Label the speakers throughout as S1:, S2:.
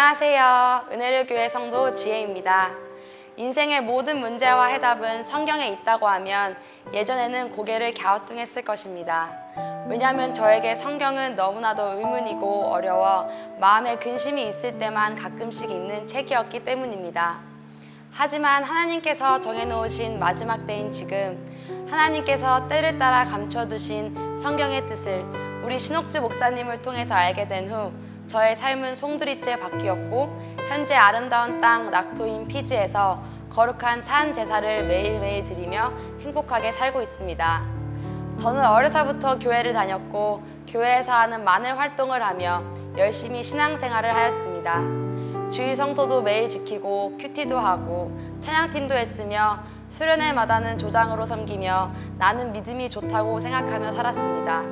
S1: 안녕하세요. 은혜로교회 성도 지혜입니다. 인생의 모든 문제와 해답은 성경에 있다고 하면 예전에는 고개를 갸우뚱했을 것입니다. 왜냐하면 저에게 성경은 너무나도 의문이고 어려워 마음에 근심이 있을 때만 가끔씩 읽는 책이었기 때문입니다. 하지만 하나님께서 정해놓으신 마지막 때인 지금 하나님께서 때를 따라 감춰두신 성경의 뜻을 우리 신옥주 목사님을 통해서 알게 된후 저의 삶은 송두리째 바뀌었고 현재 아름다운 땅 낙토인 피지에서 거룩한 산 제사를 매일매일 드리며 행복하게 살고 있습니다. 저는 어려서부터 교회를 다녔고 교회에서 하는 많은 활동을 하며 열심히 신앙생활을 하였습니다. 주일 성소도 매일 지키고 큐티도 하고 찬양팀도 했으며 수련회마다는 조장으로 섬기며 나는 믿음이 좋다고 생각하며 살았습니다.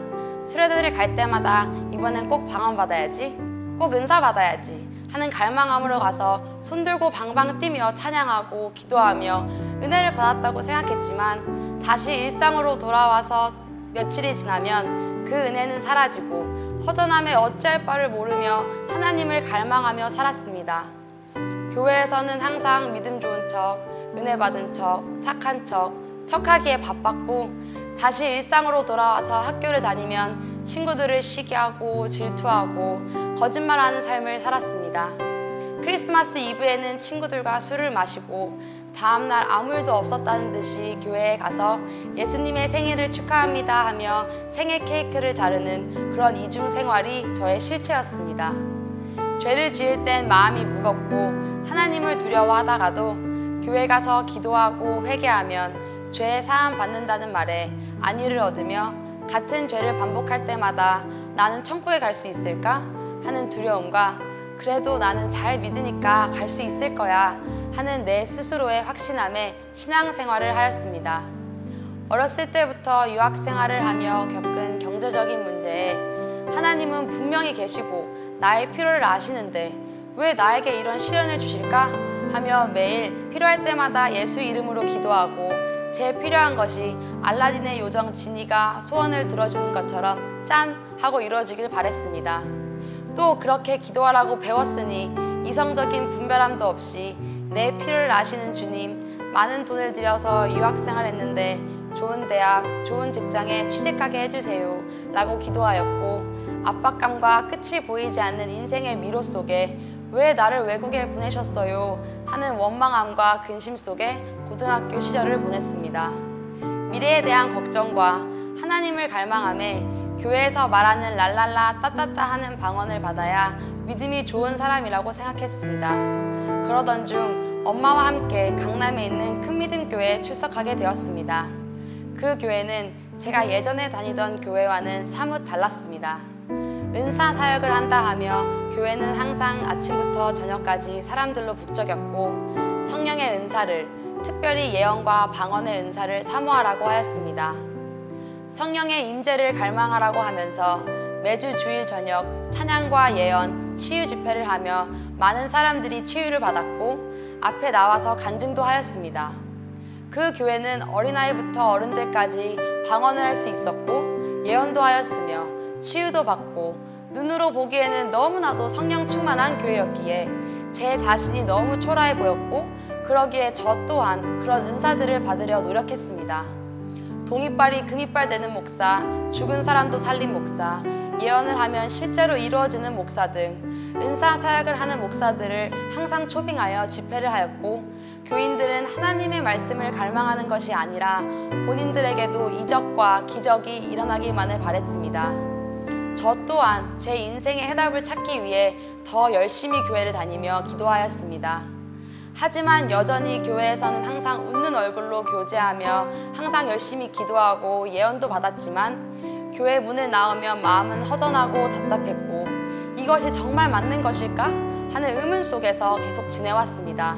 S1: 수련회를 갈 때마다 이번엔 꼭 방언 받아야지, 꼭 은사 받아야지 하는 갈망함으로 가서 손들고 방방 뛰며 찬양하고 기도하며 은혜를 받았다고 생각했지만 다시 일상으로 돌아와서 며칠이 지나면 그 은혜는 사라지고 허전함에 어찌할 바를 모르며 하나님을 갈망하며 살았습니다. 교회에서는 항상 믿음 좋은 척, 은혜 받은 척, 착한 척, 척하기에 바빴고 다시 일상으로 돌아와서 학교를 다니면 친구들을 시기하고 질투하고 거짓말하는 삶을 살았습니다. 크리스마스 이브에는 친구들과 술을 마시고 다음날 아무 일도 없었다는 듯이 교회에 가서 예수님의 생일을 축하합니다 하며 생일 케이크를 자르는 그런 이중 생활이 저의 실체였습니다. 죄를 지을 땐 마음이 무겁고 하나님을 두려워하다가도 교회 가서 기도하고 회개하면 죄의 사함 받는다는 말에 안위를 얻으며 같은 죄를 반복할 때마다 나는 천국에 갈 수 있을까 하는 두려움과 그래도 나는 잘 믿으니까 갈 수 있을 거야 하는 내 스스로의 확신함에 신앙생활을 하였습니다. 어렸을 때부터 유학 생활을 하며 겪은 경제적인 문제에 하나님은 분명히 계시고 나의 필요를 아시는데 왜 나에게 이런 시련을 주실까 하며 매일 필요할 때마다 예수 이름으로 기도하고 제 필요한 것이 알라딘의 요정 지니가 소원을 들어주는 것처럼 짠 하고 이루어지길 바랬습니다. 또 그렇게 기도하라고 배웠으니 이성적인 분별함도 없이 내 필요를 아시는 주님 많은 돈을 들여서 유학생활 했는데 좋은 대학, 좋은 직장에 취직하게 해주세요 라고 기도하였고 압박감과 끝이 보이지 않는 인생의 미로 속에 왜 나를 외국에 보내셨어요? 하는 원망함과 근심 속에 고등학교 시절을 보냈습니다. 미래에 대한 걱정과 하나님을 갈망함에 교회에서 말하는 랄랄라 따따따 하는 방언을 받아야 믿음이 좋은 사람이라고 생각했습니다. 그러던 중 엄마와 함께 강남에 있는 큰 믿음 교회에 출석하게 되었습니다. 그 교회는 제가 예전에 다니던 교회와는 사뭇 달랐습니다. 은사 사역을 한다 하며 교회는 항상 아침부터 저녁까지 사람들로 북적였고 성령의 은사를 특별히 예언과 방언의 은사를 사모하라고 하였습니다. 성령의 임재를 갈망하라고 하면서 매주 주일 저녁 찬양과 예언, 치유 집회를 하며 많은 사람들이 치유를 받았고 앞에 나와서 간증도 하였습니다. 그 교회는 어린아이부터 어른들까지 방언을 할 수 있었고 예언도 하였으며 치유도 받고 눈으로 보기에는 너무나도 성령 충만한 교회였기에 제 자신이 너무 초라해 보였고 그러기에 저 또한 그런 은사들을 받으려 노력했습니다. 동이빨이 금이빨 되는 목사, 죽은 사람도 살린 목사, 예언을 하면 실제로 이루어지는 목사 등 은사 사역을 하는 목사들을 항상 초빙하여 집회를 하였고 교인들은 하나님의 말씀을 갈망하는 것이 아니라 본인들에게도 이적과 기적이 일어나기만을 바랬습니다. 저 또한 제 인생의 해답을 찾기 위해 더 열심히 교회를 다니며 기도하였습니다. 하지만 여전히 교회에서는 항상 웃는 얼굴로 교제하며 항상 열심히 기도하고 예언도 받았지만 교회 문을 나오면 마음은 허전하고 답답했고 이것이 정말 맞는 것일까? 하는 의문 속에서 계속 지내왔습니다.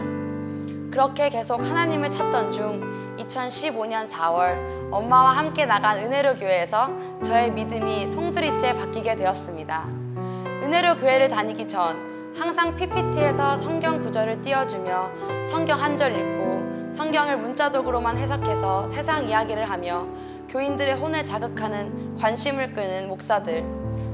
S1: 그렇게 계속 하나님을 찾던 중 2015년 4월 엄마와 함께 나간 은혜로 교회에서 저의 믿음이 송두리째 바뀌게 되었습니다. 은혜로 교회를 다니기 전 항상 PPT에서 성경 구절을 띄워주며 성경 한 절 읽고 성경을 문자적으로만 해석해서 세상 이야기를 하며 교인들의 혼을 자극하는 관심을 끄는 목사들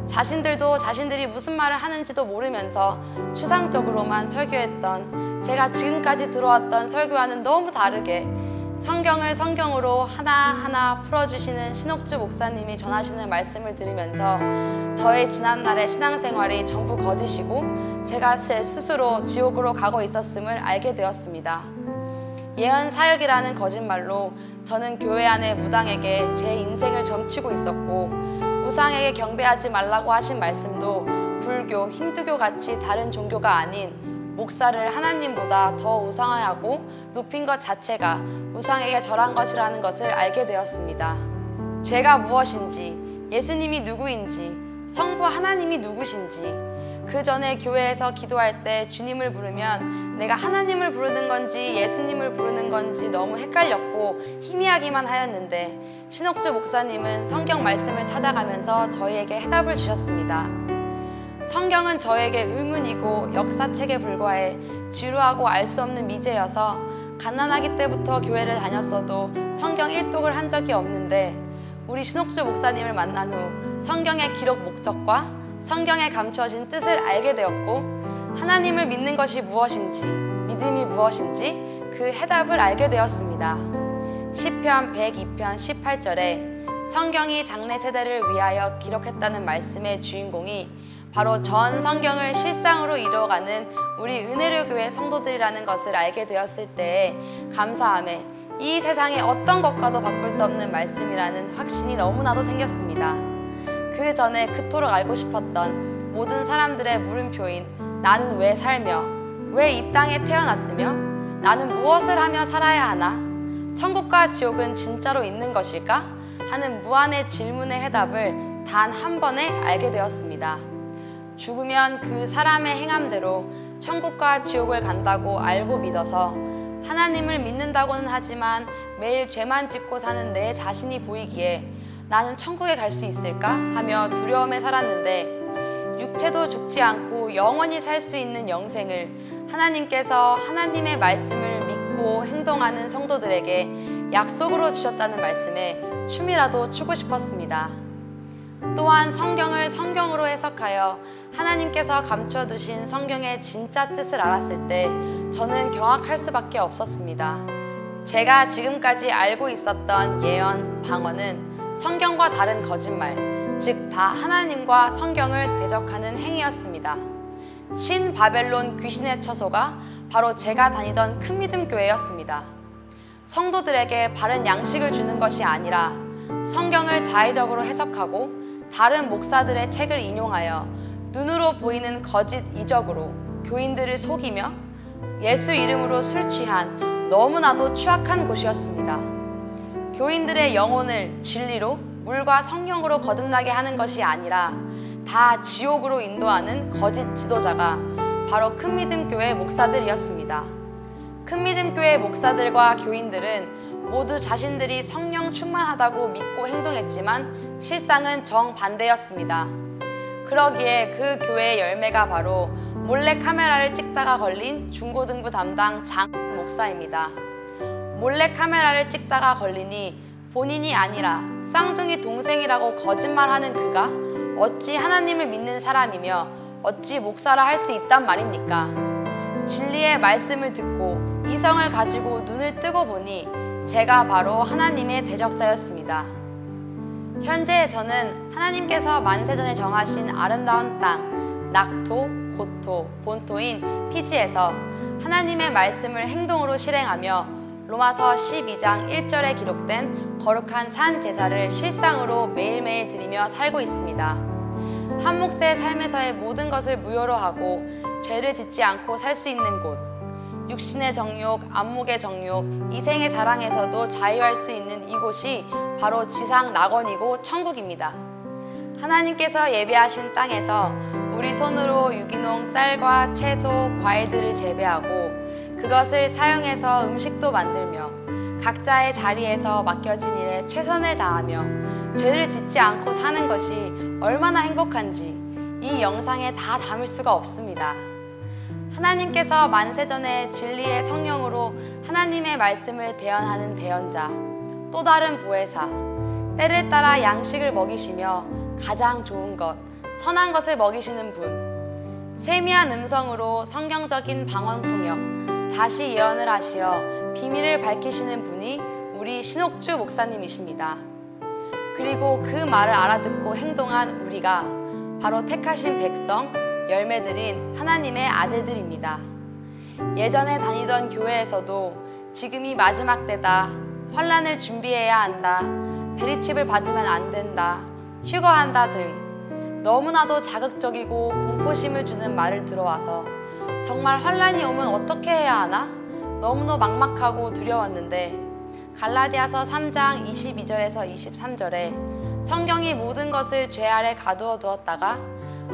S1: 자신들도 자신들이 무슨 말을 하는지도 모르면서 추상적으로만 설교했던 제가 지금까지 들어왔던 설교와는 너무 다르게 성경을 성경으로 하나하나 풀어주시는 신옥주 목사님이 전하시는 말씀을 들으면서 저의 지난날의 신앙생활이 전부 거짓이고 제가 제 스스로 지옥으로 가고 있었음을 알게 되었습니다. 예언 사역이라는 거짓말로 저는 교회 안의 무당에게 제 인생을 점치고 있었고 우상에게 경배하지 말라고 하신 말씀도 불교, 힌두교 같이 다른 종교가 아닌 목사를 하나님보다 더 우상화하고 높인 것 자체가 우상에게 절한 것이라는 것을 알게 되었습니다. 죄가 무엇인지, 예수님이 누구인지, 성부 하나님이 누구신지, 그 전에 교회에서 기도할 때 주님을 부르면 내가 하나님을 부르는 건지 예수님을 부르는 건지 너무 헷갈렸고 희미하기만 하였는데 신옥주 목사님은 성경 말씀을 찾아가면서 저희에게 해답을 주셨습니다. 성경은 저에게 의문이고 역사책에 불과해 지루하고 알 수 없는 미제여서 갓난아기 때부터 교회를 다녔어도 성경 일독을 한 적이 없는데 우리 신옥주 목사님을 만난 후 성경의 기록 목적과 성경에 감추어진 뜻을 알게 되었고 하나님을 믿는 것이 무엇인지 믿음이 무엇인지 그 해답을 알게 되었습니다. 시편 102편 18절에 성경이 장래 세대를 위하여 기록했다는 말씀의 주인공이 바로 전 성경을 실상으로 이루어가는 우리 은혜로 교회 성도들이라는 것을 알게 되었을 때 감사함에 이 세상의 어떤 것과도 바꿀 수 없는 말씀이라는 확신이 너무나도 생겼습니다. 그 전에 그토록 알고 싶었던 모든 사람들의 물음표인 나는 왜 살며 왜 이 땅에 태어났으며 나는 무엇을 하며 살아야 하나 천국과 지옥은 진짜로 있는 것일까 하는 무한의 질문의 해답을 단 한 번에 알게 되었습니다. 죽으면 그 사람의 행함대로 천국과 지옥을 간다고 알고 믿어서 하나님을 믿는다고는 하지만 매일 죄만 짓고 사는 내 자신이 보이기에 나는 천국에 갈 수 있을까 하며 두려움에 살았는데 육체도 죽지 않고 영원히 살 수 있는 영생을 하나님께서 하나님의 말씀을 믿고 행동하는 성도들에게 약속으로 주셨다는 말씀에 춤이라도 추고 싶었습니다. 또한 성경을 성경으로 해석하여 하나님께서 감춰두신 성경의 진짜 뜻을 알았을 때 저는 경악할 수밖에 없었습니다. 제가 지금까지 알고 있었던 예언, 방언은 성경과 다른 거짓말, 즉 다 하나님과 성경을 대적하는 행위였습니다. 신 바벨론 귀신의 처소가 바로 제가 다니던 큰 믿음 교회였습니다. 성도들에게 바른 양식을 주는 것이 아니라 성경을 자의적으로 해석하고 다른 목사들의 책을 인용하여 눈으로 보이는 거짓 이적으로 교인들을 속이며 예수 이름으로 술 취한 너무나도 추악한 곳이었습니다. 교인들의 영혼을 진리로 물과 성령으로 거듭나게 하는 것이 아니라 다 지옥으로 인도하는 거짓 지도자가 바로 큰 믿음 교회 목사들이었습니다. 큰 믿음 교회 목사들과 교인들은 모두 자신들이 성령 충만하다고 믿고 행동했지만 실상은 정반대였습니다. 그러기에 그 교회의 열매가 바로 몰래 카메라를 찍다가 걸린 중고등부 담당 장 목사입니다. 몰래 카메라를 찍다가 걸리니 본인이 아니라 쌍둥이 동생이라고 거짓말하는 그가 어찌 하나님을 믿는 사람이며 어찌 목사라 할 수 있단 말입니까? 진리의 말씀을 듣고 이성을 가지고 눈을 뜨고 보니 제가 바로 하나님의 대적자였습니다. 현재 저는 하나님께서 만세전에 정하신 아름다운 땅, 낙토, 고토, 본토인 피지에서 하나님의 말씀을 행동으로 실행하며 로마서 12장 1절에 기록된 거룩한 산 제사를 실상으로 매일매일 드리며 살고 있습니다. 한 몫의 삶에서의 모든 것을 무효로 하고 죄를 짓지 않고 살 수 있는 곳, 육신의 정욕, 안목의 정욕, 이생의 자랑에서도 자유할 수 있는 이곳이 바로 지상 낙원이고 천국입니다. 하나님께서 예배하신 땅에서 우리 손으로 유기농 쌀과 채소, 과일들을 재배하고 그것을 사용해서 음식도 만들며 각자의 자리에서 맡겨진 일에 최선을 다하며 죄를 짓지 않고 사는 것이 얼마나 행복한지 이 영상에 다 담을 수가 없습니다. 하나님께서 만세전에 진리의 성령으로 하나님의 말씀을 대언하는 대언자, 또 다른 보혜사, 때를 따라 양식을 먹이시며 가장 좋은 것, 선한 것을 먹이시는 분, 세미한 음성으로 성경적인 방언 통역, 다시 예언을 하시어 비밀을 밝히시는 분이 우리 신옥주 목사님이십니다. 그리고 그 말을 알아듣고 행동한 우리가 바로 택하신 백성, 열매들인 하나님의 아들들입니다. 예전에 다니던 교회에서도 지금이 마지막 때다. 환란을 준비해야 한다. 베리칩을 받으면 안 된다. 휴거한다 등 너무나도 자극적이고 공포심을 주는 말을 들어와서 정말 환란이 오면 어떻게 해야 하나? 너무도 막막하고 두려웠는데 갈라디아서 3장 22절에서 23절에 성경이 모든 것을 죄 아래 가두어 두었다가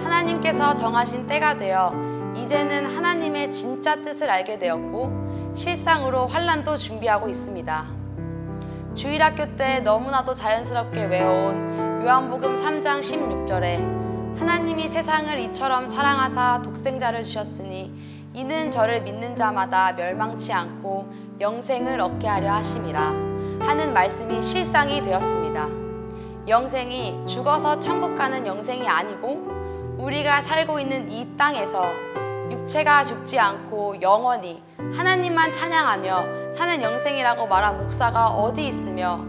S1: 하나님께서 정하신 때가 되어 이제는 하나님의 진짜 뜻을 알게 되었고 실상으로 환란도 준비하고 있습니다. 주일학교 때 너무나도 자연스럽게 외워온 요한복음 3장 16절에 하나님이 세상을 이처럼 사랑하사 독생자를 주셨으니 이는 저를 믿는 자마다 멸망치 않고 영생을 얻게 하려 하심이라 하는 말씀이 실상이 되었습니다. 영생이 죽어서 천국 가는 영생이 아니고 우리가 살고 있는 이 땅에서 육체가 죽지 않고 영원히 하나님만 찬양하며 사는 영생이라고 말한 목사가 어디 있으며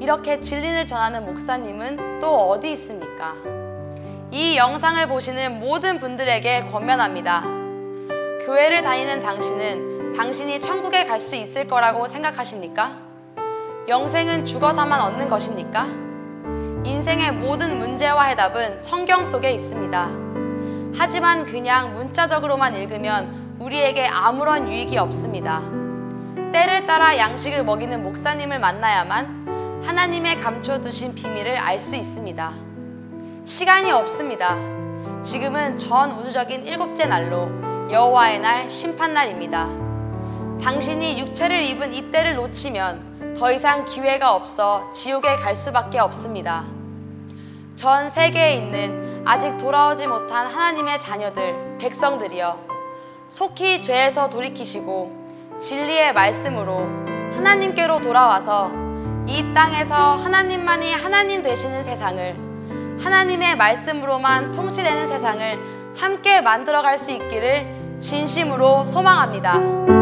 S1: 이렇게 진리를 전하는 목사님은 또 어디 있습니까? 이 영상을 보시는 모든 분들에게 권면합니다. 교회를 다니는 당신은 당신이 천국에 갈 수 있을 거라고 생각하십니까? 영생은 죽어서만 얻는 것입니까? 인생의 모든 문제와 해답은 성경 속에 있습니다. 하지만 그냥 문자적으로만 읽으면 우리에게 아무런 유익이 없습니다. 때를 따라 양식을 먹이는 목사님을 만나야만 하나님의 감춰두신 비밀을 알 수 있습니다. 시간이 없습니다. 지금은 전 우주적인 일곱째 날로 여호와의 날 심판날입니다. 당신이 육체를 입은 이 때를 놓치면 더 이상 기회가 없어 지옥에 갈 수밖에 없습니다. 전 세계에 있는 아직 돌아오지 못한 하나님의 자녀들, 백성들이여 속히 죄에서 돌이키시고 진리의 말씀으로 하나님께로 돌아와서 이 땅에서 하나님만이 하나님 되시는 세상을 하나님의 말씀으로만 통치되는 세상을 함께 만들어갈 수 있기를 진심으로 소망합니다.